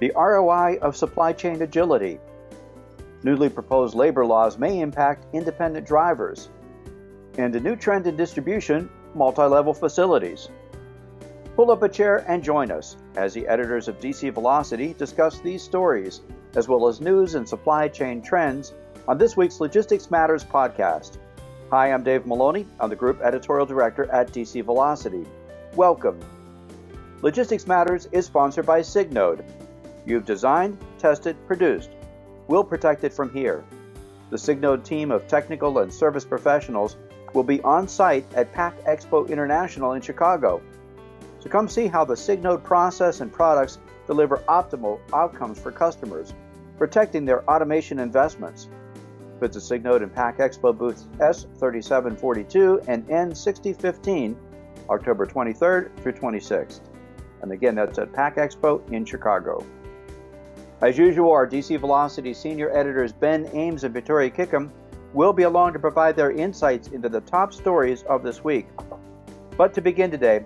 the ROI of supply chain agility. Newly proposed labor laws may impact independent drivers. And a new trend in distribution multi level facilities. Pull up a chair and join us as the editors of DC Velocity discuss these stories, as well as news and supply chain trends, on this week's Logistics Matters podcast. Hi, I'm Dave Maloney. I'm the Group Editorial Director at DC Velocity. Welcome. Logistics Matters is sponsored by Signode. You've designed, tested, produced. We'll protect it from here. The Signode team of technical and service professionals will be on site at Pack Expo International in Chicago. So come see how the Signode process and products deliver optimal outcomes for customers, protecting their automation investments. Visit Signode and Pack Expo booths S3742 and N6015 October 23rd through 26th. And again, that's at Pack Expo in Chicago. As usual, our DC Velocity senior editors Ben Ames and Victoria Kickham will be along to provide their insights into the top stories of this week. But to begin today,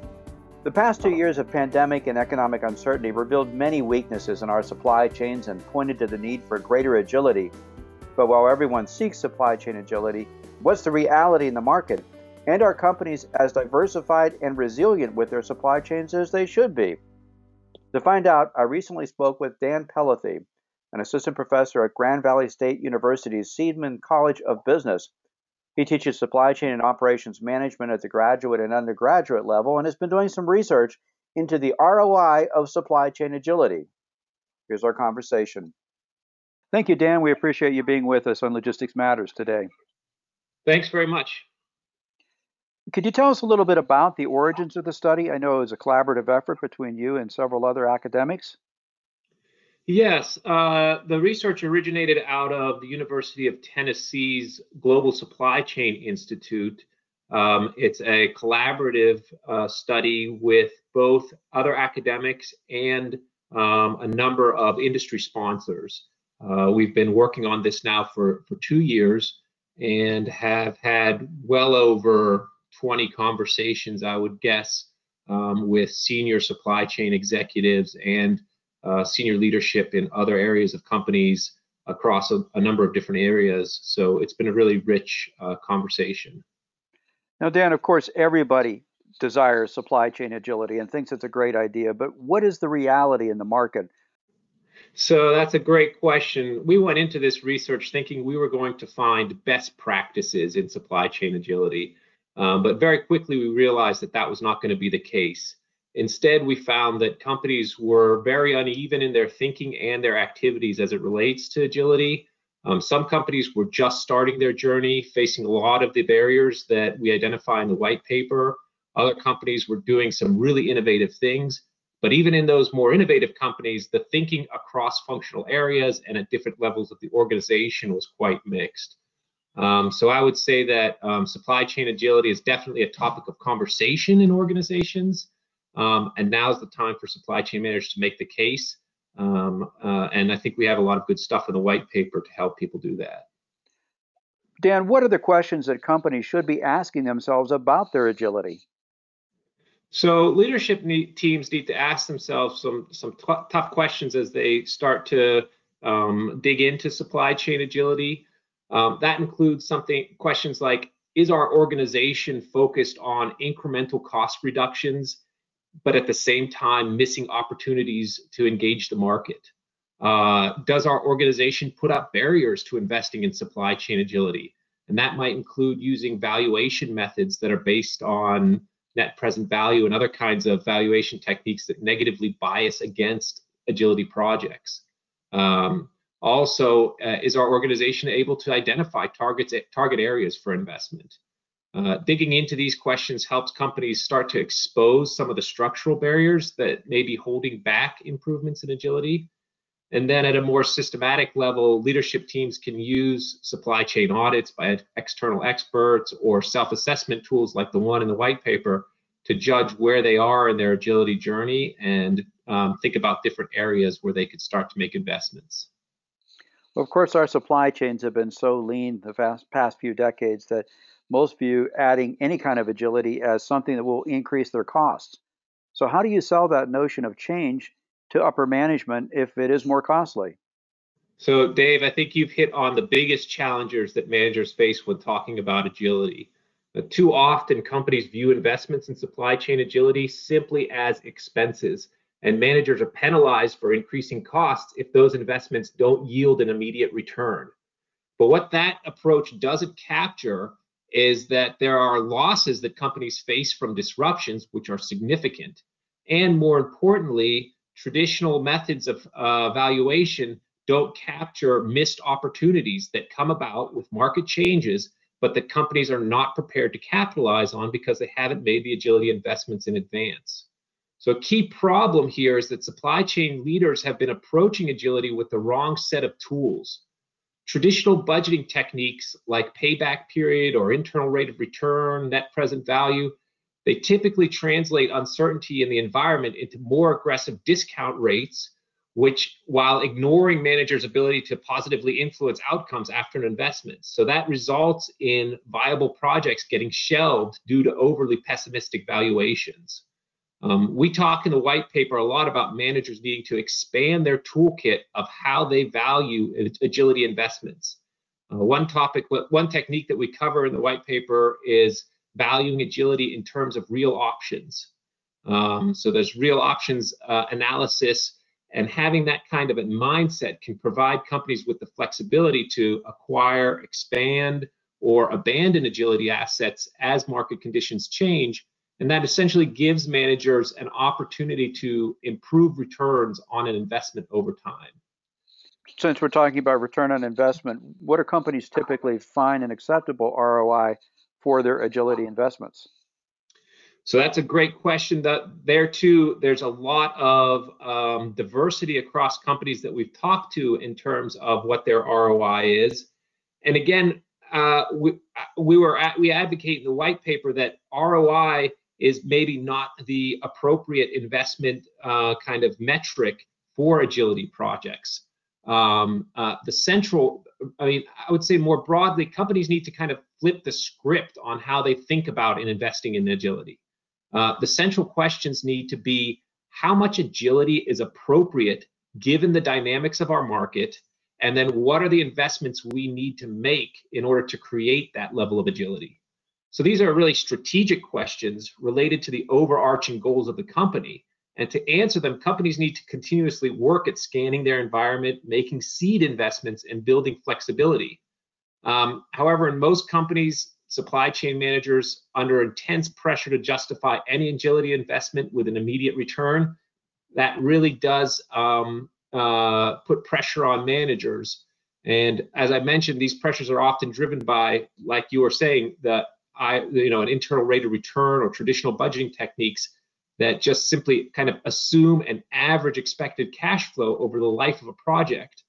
the past two years of pandemic and economic uncertainty revealed many weaknesses in our supply chains and pointed to the need for greater agility. But while everyone seeks supply chain agility, what's the reality in the market? And are companies as diversified and resilient with their supply chains as they should be? To find out, I recently spoke with Dan Pellathy, an assistant professor at Grand Valley State University's Seidman College of Business. He teaches supply chain and operations management at the graduate and undergraduate level and has been doing some research into the ROI of supply chain agility. Here's our conversation. Thank you, Dan. We appreciate you being with us on Logistics Matters today. Thanks very much. Could you tell us a little bit about the origins of the study? I know it was a collaborative effort between you and several other academics. Yes, uh, the research originated out of the University of Tennessee's Global Supply Chain Institute. Um, it's a collaborative uh, study with both other academics and um, a number of industry sponsors. Uh, we've been working on this now for, for two years and have had well over 20 conversations, I would guess, um, with senior supply chain executives and uh, senior leadership in other areas of companies across a, a, number of different areas. So it's been a really rich uh, conversation. Now, Dan, of course, everybody desires supply chain agility and thinks it's a great idea, but what is the reality in the market? So that's a great question. We went into this research thinking we were going to find best practices in supply chain agility, um, but very quickly we realized that that was not going to be the case. Instead, we found that companies were very uneven in their thinking and their activities as it relates to agility. Um, some companies were just starting their journey, facing a lot of the barriers that we identify in the white paper. Other companies were doing some really innovative things. But even in those more innovative companies, the thinking across functional areas and at different levels of the organization was quite mixed. Um, so I would say that um, supply chain agility is definitely a topic of conversation in organizations. Um, and now's the time for supply chain managers to make the case. Um, uh, and I think we have a lot of good stuff in the white paper to help people do that. Dan, what are the questions that companies should be asking themselves about their agility? So leadership need, teams need to ask themselves some some t- tough questions as they start to um, dig into supply chain agility. Um, that includes something questions like: Is our organization focused on incremental cost reductions but at the same time missing opportunities to engage the market? Uh, does our organization put up barriers to investing in supply chain agility? And that might include using valuation methods that are based on net present value and other kinds of valuation techniques that negatively bias against agility projects. Um, also, uh, is our organization able to identify targets target areas for investment? Uh, digging into these questions helps companies start to expose some of the structural barriers that may be holding back improvements in agility. And then at a more systematic level, leadership teams can use supply chain audits by external experts or self assessment tools like the one in the white paper to judge where they are in their agility journey and um, think about different areas where they could start to make investments. Of course, our supply chains have been so lean the past few decades that most view adding any kind of agility as something that will increase their costs. So, how do you sell that notion of change to upper management if it is more costly? So, Dave, I think you've hit on the biggest challengers that managers face when talking about agility. Uh, too often, companies view investments in supply chain agility simply as expenses, and managers are penalized for increasing costs if those investments don't yield an immediate return. But what that approach doesn't capture is that there are losses that companies face from disruptions, which are significant. And more importantly, traditional methods of uh, valuation don't capture missed opportunities that come about with market changes but that companies are not prepared to capitalize on because they haven't made the agility investments in advance. So, a key problem here is that supply chain leaders have been approaching agility with the wrong set of tools. Traditional budgeting techniques like payback period or internal rate of return, net present value, they typically translate uncertainty in the environment into more aggressive discount rates which while ignoring managers' ability to positively influence outcomes after an investment. So that results in viable projects getting shelved due to overly pessimistic valuations. Um, we talk in the white paper a lot about managers needing to expand their toolkit of how they value agility investments. Uh, one topic, one technique that we cover in the white paper is valuing agility in terms of real options. Um, so there's real options uh, analysis and having that kind of a mindset can provide companies with the flexibility to acquire, expand, or abandon agility assets as market conditions change. And that essentially gives managers an opportunity to improve returns on an investment over time. Since we're talking about return on investment, what do companies typically find an acceptable ROI for their agility investments? So that's a great question. That there too, there's a lot of um, diversity across companies that we've talked to in terms of what their ROI is. And again, uh, we we were at, we advocate in the white paper that ROI is maybe not the appropriate investment uh, kind of metric for agility projects. Um, uh, the central, I mean, I would say more broadly, companies need to kind of flip the script on how they think about in investing in agility. Uh, the central questions need to be how much agility is appropriate given the dynamics of our market, and then what are the investments we need to make in order to create that level of agility. So these are really strategic questions related to the overarching goals of the company. And to answer them, companies need to continuously work at scanning their environment, making seed investments, and building flexibility. Um, however, in most companies, supply chain managers under intense pressure to justify any agility investment with an immediate return, that really does um, uh, put pressure on managers. And as I mentioned, these pressures are often driven by, like you were saying, that I, you know, an internal rate of return or traditional budgeting techniques that just simply kind of assume an average expected cash flow over the life of a project.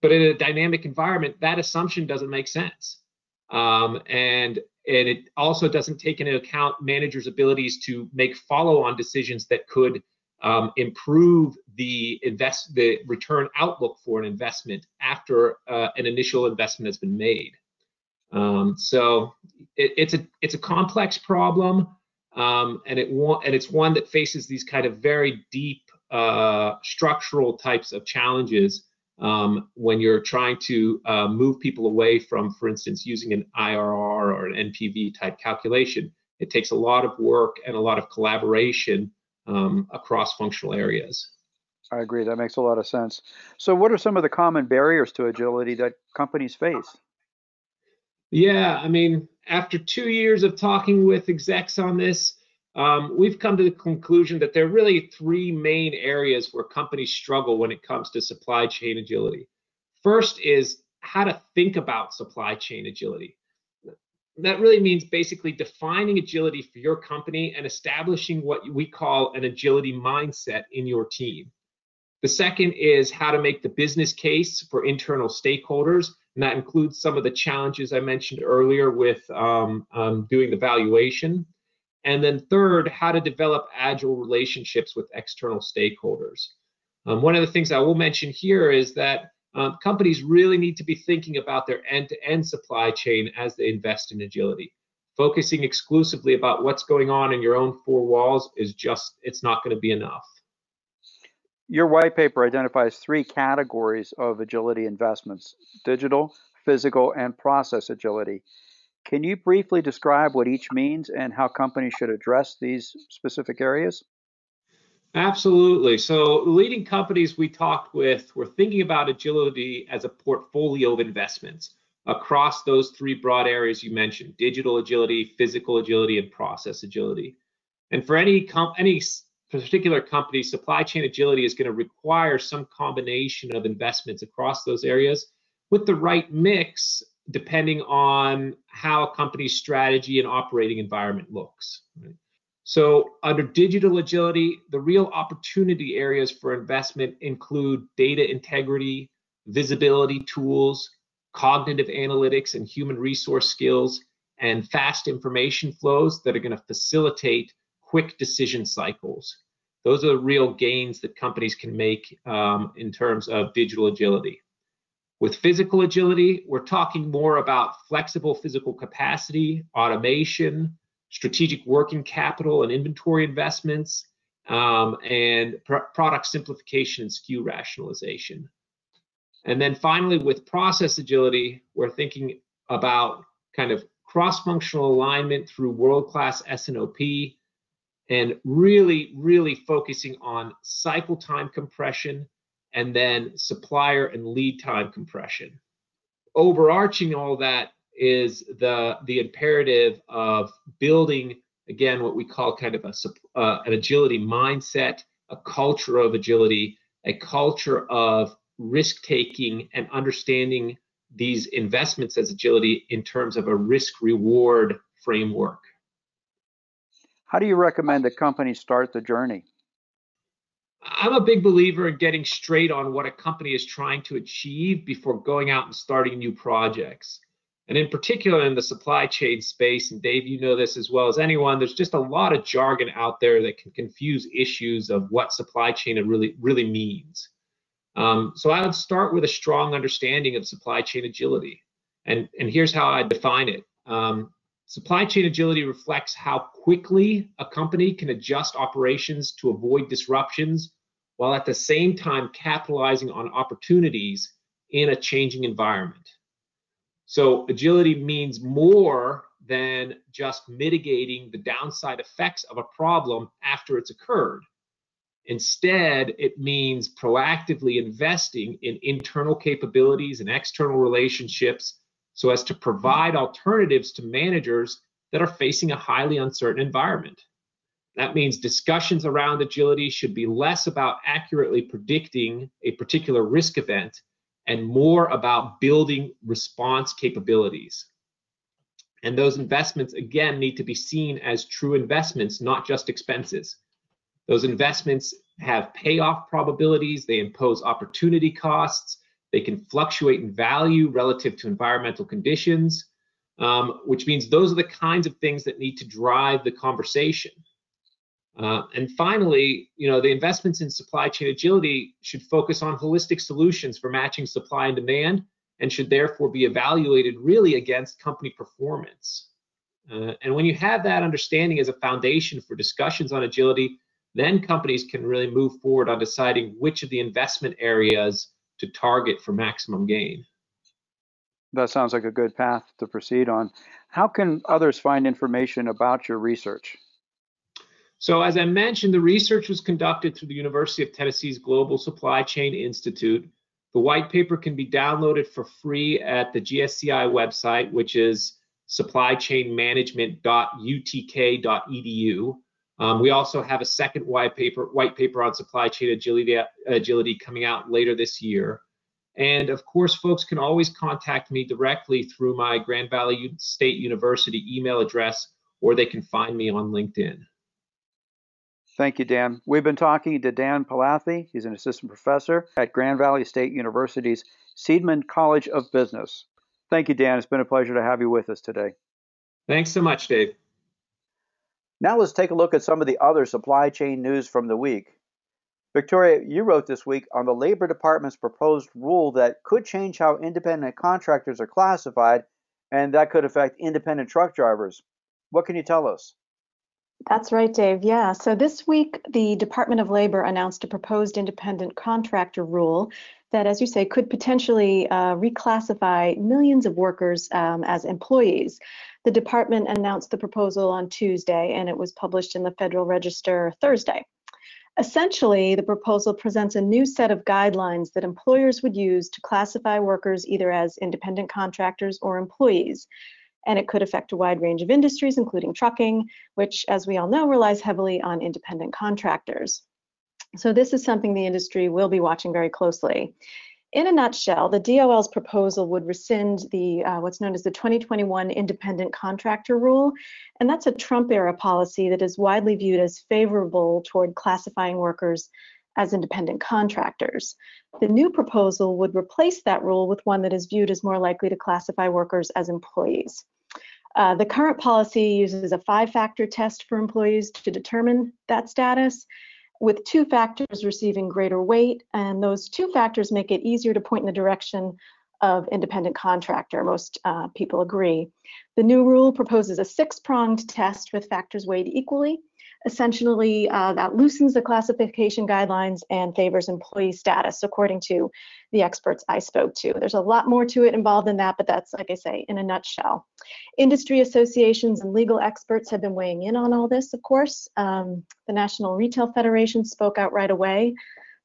But in a dynamic environment, that assumption doesn't make sense. Um, and and it also doesn't take into account managers' abilities to make follow-on decisions that could um, improve the invest the return outlook for an investment after uh, an initial investment has been made. Um, so it, it's a it's a complex problem, um, and it and it's one that faces these kind of very deep uh, structural types of challenges um, when you're trying to uh, move people away from, for instance, using an IRR or an NPV type calculation. It takes a lot of work and a lot of collaboration um, across functional areas. I agree. That makes a lot of sense. So, what are some of the common barriers to agility that companies face? Yeah, I mean, after two years of talking with execs on this, um, we've come to the conclusion that there are really three main areas where companies struggle when it comes to supply chain agility. First is how to think about supply chain agility. That really means basically defining agility for your company and establishing what we call an agility mindset in your team. The second is how to make the business case for internal stakeholders, and that includes some of the challenges I mentioned earlier with um, um, doing the valuation. And then third, how to develop agile relationships with external stakeholders. Um, one of the things I will mention here is that um, companies really need to be thinking about their end-to-end supply chain as they invest in agility. Focusing exclusively about what's going on in your own four walls is just, it's not going to be enough. Your white paper identifies three categories of agility investments digital, physical, and process agility. Can you briefly describe what each means and how companies should address these specific areas? Absolutely. So, leading companies we talked with were thinking about agility as a portfolio of investments across those three broad areas you mentioned digital agility, physical agility, and process agility. And for any, com- any particular company, supply chain agility is going to require some combination of investments across those areas with the right mix depending on how a company's strategy and operating environment looks. Right? So, under digital agility, the real opportunity areas for investment include data integrity, visibility tools, cognitive analytics and human resource skills, and fast information flows that are going to facilitate quick decision cycles. Those are the real gains that companies can make um, in terms of digital agility. With physical agility, we're talking more about flexible physical capacity, automation, strategic working capital and inventory investments, um, and pr- product simplification and SKU rationalization. And then finally, with process agility, we're thinking about kind of cross-functional alignment through world-class S&OP and really, really focusing on cycle time compression and then supplier and lead time compression. Overarching all that is the the imperative of building again what we call kind of a uh, an agility mindset, a culture of agility, a culture of risk taking and understanding these investments as agility in terms of a risk reward framework. How do you recommend that companies start the journey? I'm a big believer in getting straight on what a company is trying to achieve before going out and starting new projects. And in particular, in the supply chain space, and Dave, you know this as well as anyone, there's just a lot of jargon out there that can confuse issues of what supply chain really, really means. Um, so I would start with a strong understanding of supply chain agility. And, and here's how I define it. Um, supply chain agility reflects how quickly a company can adjust operations to avoid disruptions while at the same time capitalizing on opportunities in a changing environment. So agility means more than just mitigating the downside effects of a problem after it's occurred. Instead, it means proactively investing in internal capabilities and external relationships so as to provide alternatives to managers that are facing a highly uncertain environment. That means discussions around agility should be less about accurately predicting a particular risk event and more about building response capabilities. And those investments, again, need to be seen as true investments, not just expenses. Those investments have payoff probabilities, they impose opportunity costs, they can fluctuate in value relative to environmental conditions, um, which means those are the kinds of things that need to drive the conversation. Uh, and finally, you know, the investments in supply chain agility should focus on holistic solutions for matching supply and demand and should therefore be evaluated really against company performance. Uh, and when you have that understanding as a foundation for discussions on agility, then companies can really move forward on deciding which of the investment areas to target for maximum gain. That sounds like a good path to proceed on. How can others find information about your research? So as I mentioned, the research was conducted through the University of Tennessee's Global Supply Chain Institute. The white paper can be downloaded for free at the GSCI website, which is supplychainmanagement.utk.edu. Um, we also have a second white paper, white paper on supply chain agility, agility coming out later this year. And of course, folks can always contact me directly through my Grand Valley State University email address, or they can find me on LinkedIn. Thank you, Dan. We've been talking to Dan Pellathy. He's an assistant professor at Grand Valley State University's Seidman College of Business. Thank you, Dan. It's been a pleasure to have you with us today. Thanks so much, Dave. Now let's take a look at some of the other supply chain news from the week. Victoria, you wrote this week on the Labor Department's proposed rule that could change how independent contractors are classified, and that could affect independent truck drivers. What can you tell us? That's right, Dave. Yeah. So this week, the Department of Labor announced a proposed independent contractor rule that, as you say, could potentially uh, reclassify millions of workers um, as employees. The department announced the proposal on Tuesday, and it was published in the Federal Register Thursday. Essentially, the proposal presents a new set of guidelines that employers would use to classify workers either as independent contractors or employees. And it could affect a wide range of industries, including trucking, which, as we all know, relies heavily on independent contractors. So this is something the industry will be watching very closely. In a nutshell, the DOL's proposal would rescind the uh, what's known as the 2021 independent contractor rule, and that's a Trump era policy that is widely viewed as favorable toward classifying workers as independent contractors. The new proposal would replace that rule with one that is viewed as more likely to classify workers as employees. Uh, the current policy uses a five-factor test for employees to determine that status, with two factors receiving greater weight, and those two factors make it easier to point in the direction of independent contractor. Most uh, people agree. The new rule proposes a six-pronged test with factors weighed equally, essentially uh, that loosens the classification guidelines and favors employee status according to the experts I spoke to. There's a lot more to it involved in that, but that's, like I say, in a nutshell. Industry associations and legal experts have been weighing in on all this, of course. Um, the National Retail Federation spoke out right away,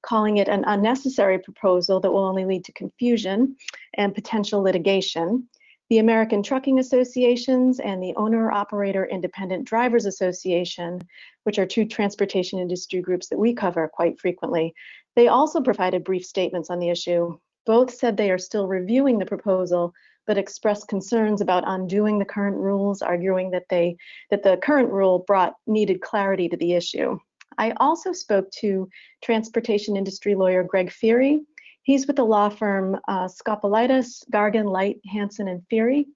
calling it an unnecessary proposal that will only lead to confusion and potential litigation. The American Trucking Associations and the Owner Operator Independent Drivers Association, which are two transportation industry groups that we cover quite frequently, they also provided brief statements on the issue. Both said they are still reviewing the proposal, but expressed concerns about undoing the current rules, arguing that they that the current rule brought needed clarity to the issue. I also spoke to transportation industry lawyer Greg Feary, He's with the law firm uh, Scopelitis, Garvin, Light, Hanson, and Feary,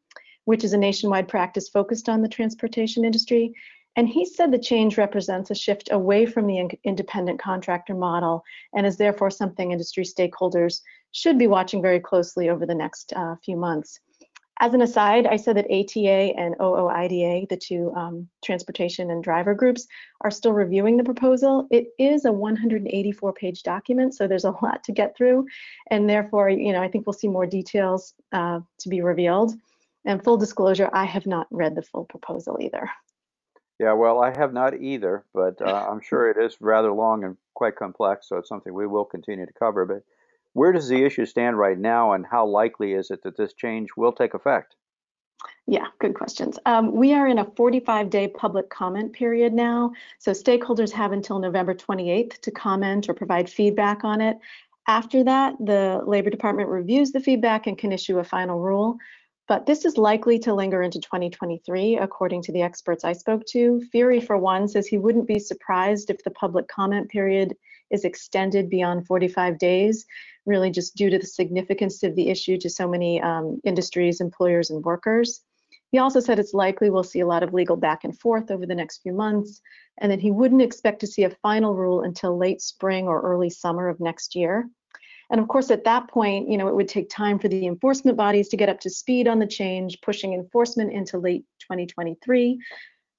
which is a nationwide practice focused on the transportation industry. And he said the change represents a shift away from the in independent contractor model and is therefore something industry stakeholders should be watching very closely over the next uh, few months. As an aside, I said that ATA and OOIDA, the two um, transportation and driver groups, are still reviewing the proposal. It is a 184 page document, so there's a lot to get through. And therefore, you know, I think we'll see more details uh, to be revealed. And full disclosure, I have not read the full proposal either. Yeah, well, I have not either, but uh, I'm sure it is rather long and quite complex, so it's something we will continue to cover. But where does the issue stand right now, and how likely is it that this change will take effect? Yeah, good questions. Um, we are in a 45 day public comment period now. So stakeholders have until November 28th to comment or provide feedback on it. After that, the Labor Department reviews the feedback and can issue a final rule. But this is likely to linger into 2023, according to the experts I spoke to. Feary, for one, says he wouldn't be surprised if the public comment period is extended beyond 45 days really just due to the significance of the issue to so many um, industries, employers, and workers. He also said it's likely we'll see a lot of legal back and forth over the next few months, and that he wouldn't expect to see a final rule until late spring or early summer of next year. And of course, at that point, you know, it would take time for the enforcement bodies to get up to speed on the change, pushing enforcement into late 2023,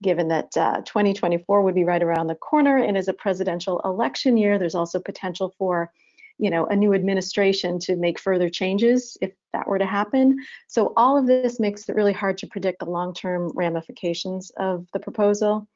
given that uh, 2024 would be right around the corner and is a presidential election year. There's also potential for you know, a new administration to make further changes if that were to happen. So all of this makes it really hard to predict the long-term ramifications of the proposal.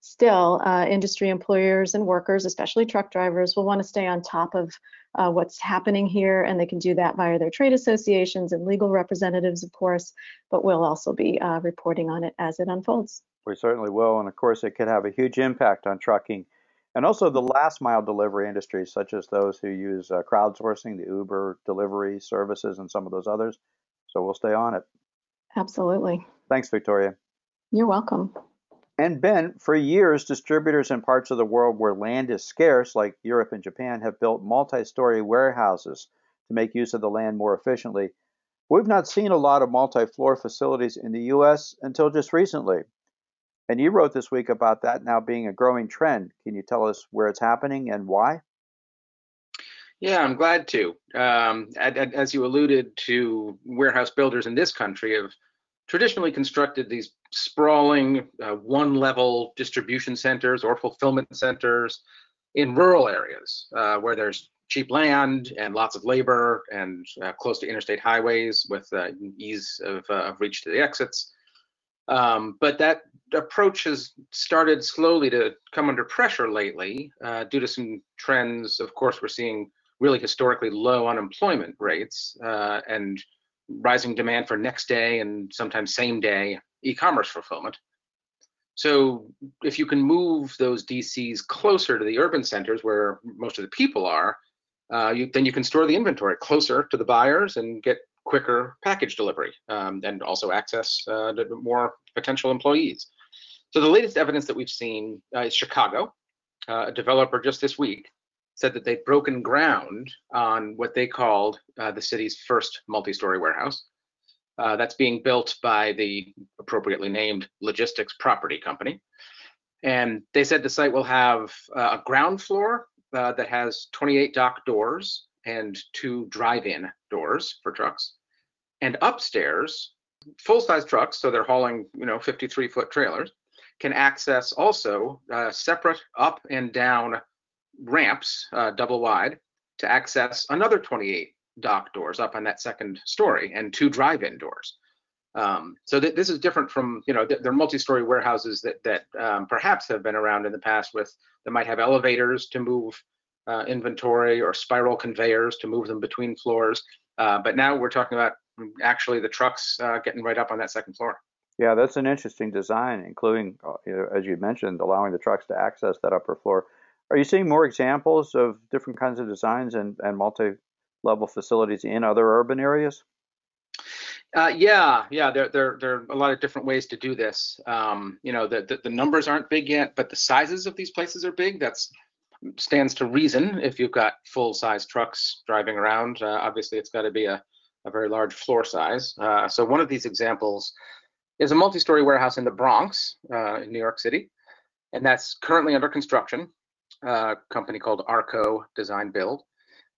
Still, uh, industry employers and workers, especially truck drivers, will want to stay on top of uh, what's happening here, and they can do that via their trade associations and legal representatives, of course, but we'll also be uh, reporting on it as it unfolds. We certainly will, and of course, it could have a huge impact on trucking and also the last mile delivery industries, such as those who use uh, crowdsourcing, the Uber delivery services, and some of those others. So we'll stay on it. Absolutely. Thanks, Victoria. You're welcome. And Ben, for years, distributors in parts of the world where land is scarce, like Europe and Japan, have built multi story warehouses to make use of the land more efficiently. We've not seen a lot of multi floor facilities in the US until just recently. And you wrote this week about that now being a growing trend. Can you tell us where it's happening and why? Yeah, I'm glad to. Um, as you alluded to, warehouse builders in this country have traditionally constructed these sprawling uh, one level distribution centers or fulfillment centers in rural areas uh, where there's cheap land and lots of labor and uh, close to interstate highways with uh, ease of, uh, of, reach to the exits. Um, but that approach has started slowly to come under pressure lately uh, due to some trends. Of course, we're seeing really historically low unemployment rates uh, and rising demand for next day and sometimes same day e-commerce fulfillment. So if you can move those DCs closer to the urban centers where most of the people are, uh, you, then you can store the inventory closer to the buyers and get quicker package delivery um, and also access uh, to more potential employees. So the latest evidence that we've seen uh, is Chicago. Uh, a developer just this week said that they've broken ground on what they called uh, the city's first multi-story warehouse. Uh, that's being built by the appropriately named logistics property company. And they said the site will have uh, a ground floor that has 28 dock doors and two drive-in doors for trucks. And upstairs, full-size trucks, so they're hauling, you know, 53-foot trailers, can access also uh, separate up and down ramps, uh, double wide, to access another 28 dock doors up on that second story and two drive-in doors. Um, so th this is different from, you know, th they're multi-story warehouses that that um, perhaps have been around in the past with that might have elevators to move uh, inventory or spiral conveyors to move them between floors. Uh, but now we're talking about actually the trucks uh, getting right up on that second floor. Yeah, that's an interesting design, including, uh, you know, as you mentioned, allowing the trucks to access that upper floor. Are you seeing more examples of different kinds of designs and, and multi-level facilities in other urban areas? Uh, yeah, yeah, there, there, there are a lot of different ways to do this. Um, you know, the, the, the, numbers aren't big yet, but the sizes of these places are big. That's stands to reason if you've got full-size trucks driving around. Uh, obviously, it's got to be a, a very large floor size. Uh, so one of these examples is a multi-story warehouse in the Bronx, uh, in New York City, and that's currently under construction A company called Arco Design Build.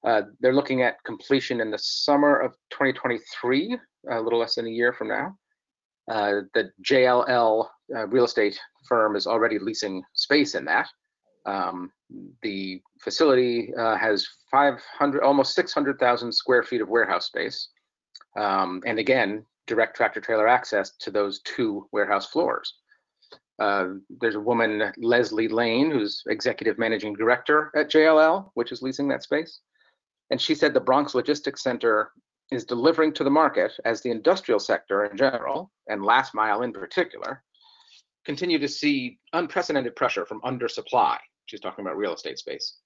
Uh, they're looking at completion in the summer of 2023, a little less than a year from now. Uh, the JLL uh, real estate firm is already leasing space in that. Um, the facility uh, has 500, almost 600,000 square feet of warehouse space. Um, and again, direct tractor trailer access to those two warehouse floors. Uh, there's a woman, Leslie Lane, who's executive managing director at JLL, which is leasing that space. And she said the Bronx Logistics Center is delivering to the market as the industrial sector in general, and last mile in particular, continue to see unprecedented pressure from undersupply. She's talking about real estate space.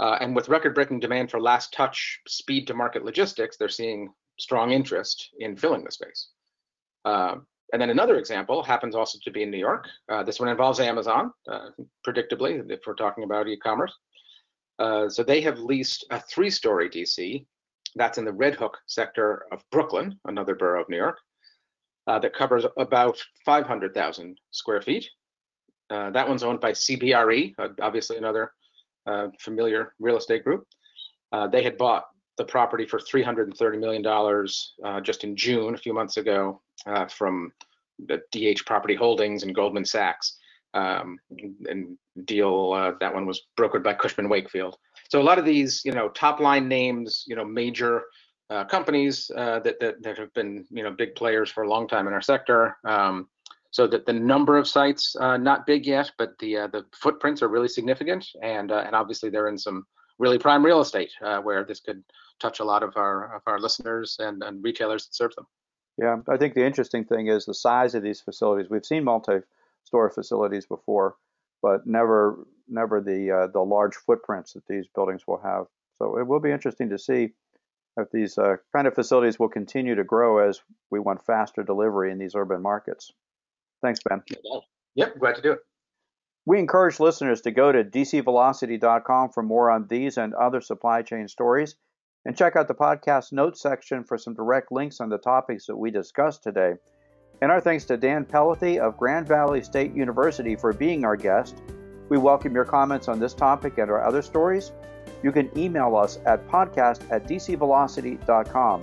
Uh, and with record breaking demand for last touch speed to market logistics, they're seeing strong interest in filling the space. Uh, and then another example happens also to be in New York. Uh, this one involves Amazon, uh, predictably, if we're talking about e-commerce. Uh, so they have leased a three-story DC that's in the Red Hook sector of Brooklyn, another borough of New York, uh, that covers about 500,000 square feet. Uh, that one's owned by CBRE, uh, obviously another familiar real estate group. they had bought the property for $330 million uh, just in June, a few months ago, uh, from the DH Property Holdings and Goldman Sachs. Um, and deal uh, that one was brokered by Cushman Wakefield. So a lot of these, you know, top line names, you know, major uh, companies uh, that, that that have been, you know, big players for a long time in our sector. Um, so that the number of sites uh, not big yet, but the the footprints are really significant, and and obviously they're in some really prime real estate where this could touch a lot of our of our listeners and, and retailers that serve them. Yeah, I think the interesting thing is the size of these facilities. We've seen multi-store facilities before, but never never the uh, the large footprints that these buildings will have. So it will be interesting to see if these uh, kind of facilities will continue to grow as we want faster delivery in these urban markets. Thanks, Ben. Yep, glad to do it. We encourage listeners to go to dcvelocity.com for more on these and other supply chain stories and check out the podcast notes section for some direct links on the topics that we discussed today. And our thanks to Dan Pelletier of Grand Valley State University for being our guest. We welcome your comments on this topic and our other stories. You can email us at podcast at dcvelocity.com.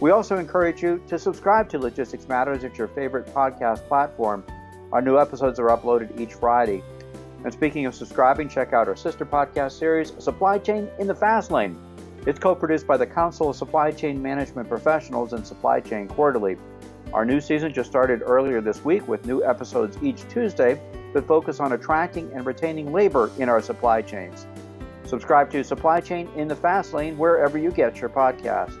We also encourage you to subscribe to Logistics Matters at your favorite podcast platform. Our new episodes are uploaded each Friday. And speaking of subscribing, check out our sister podcast series, Supply Chain in the Fast Lane. It's co produced by the Council of Supply Chain Management Professionals and Supply Chain Quarterly. Our new season just started earlier this week with new episodes each Tuesday that focus on attracting and retaining labor in our supply chains. Subscribe to Supply Chain in the Fast Lane wherever you get your podcast.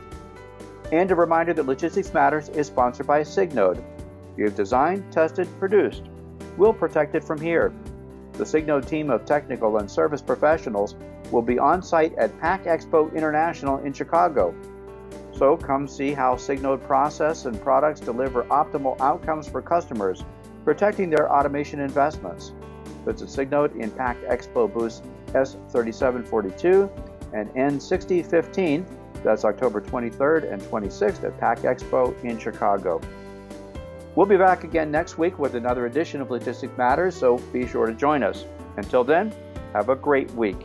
And a reminder that Logistics Matters is sponsored by Signode. You've designed, tested, produced. We'll protect it from here. The Signode team of technical and service professionals will be on site at Pack Expo International in Chicago. So come see how Signode process and products deliver optimal outcomes for customers, protecting their automation investments. Visit Signode in Pack Expo booths S3742 and N6015. That's October 23rd and 26th at Pack Expo in Chicago. We'll be back again next week with another edition of Logistics Matters, so be sure to join us. Until then, have a great week.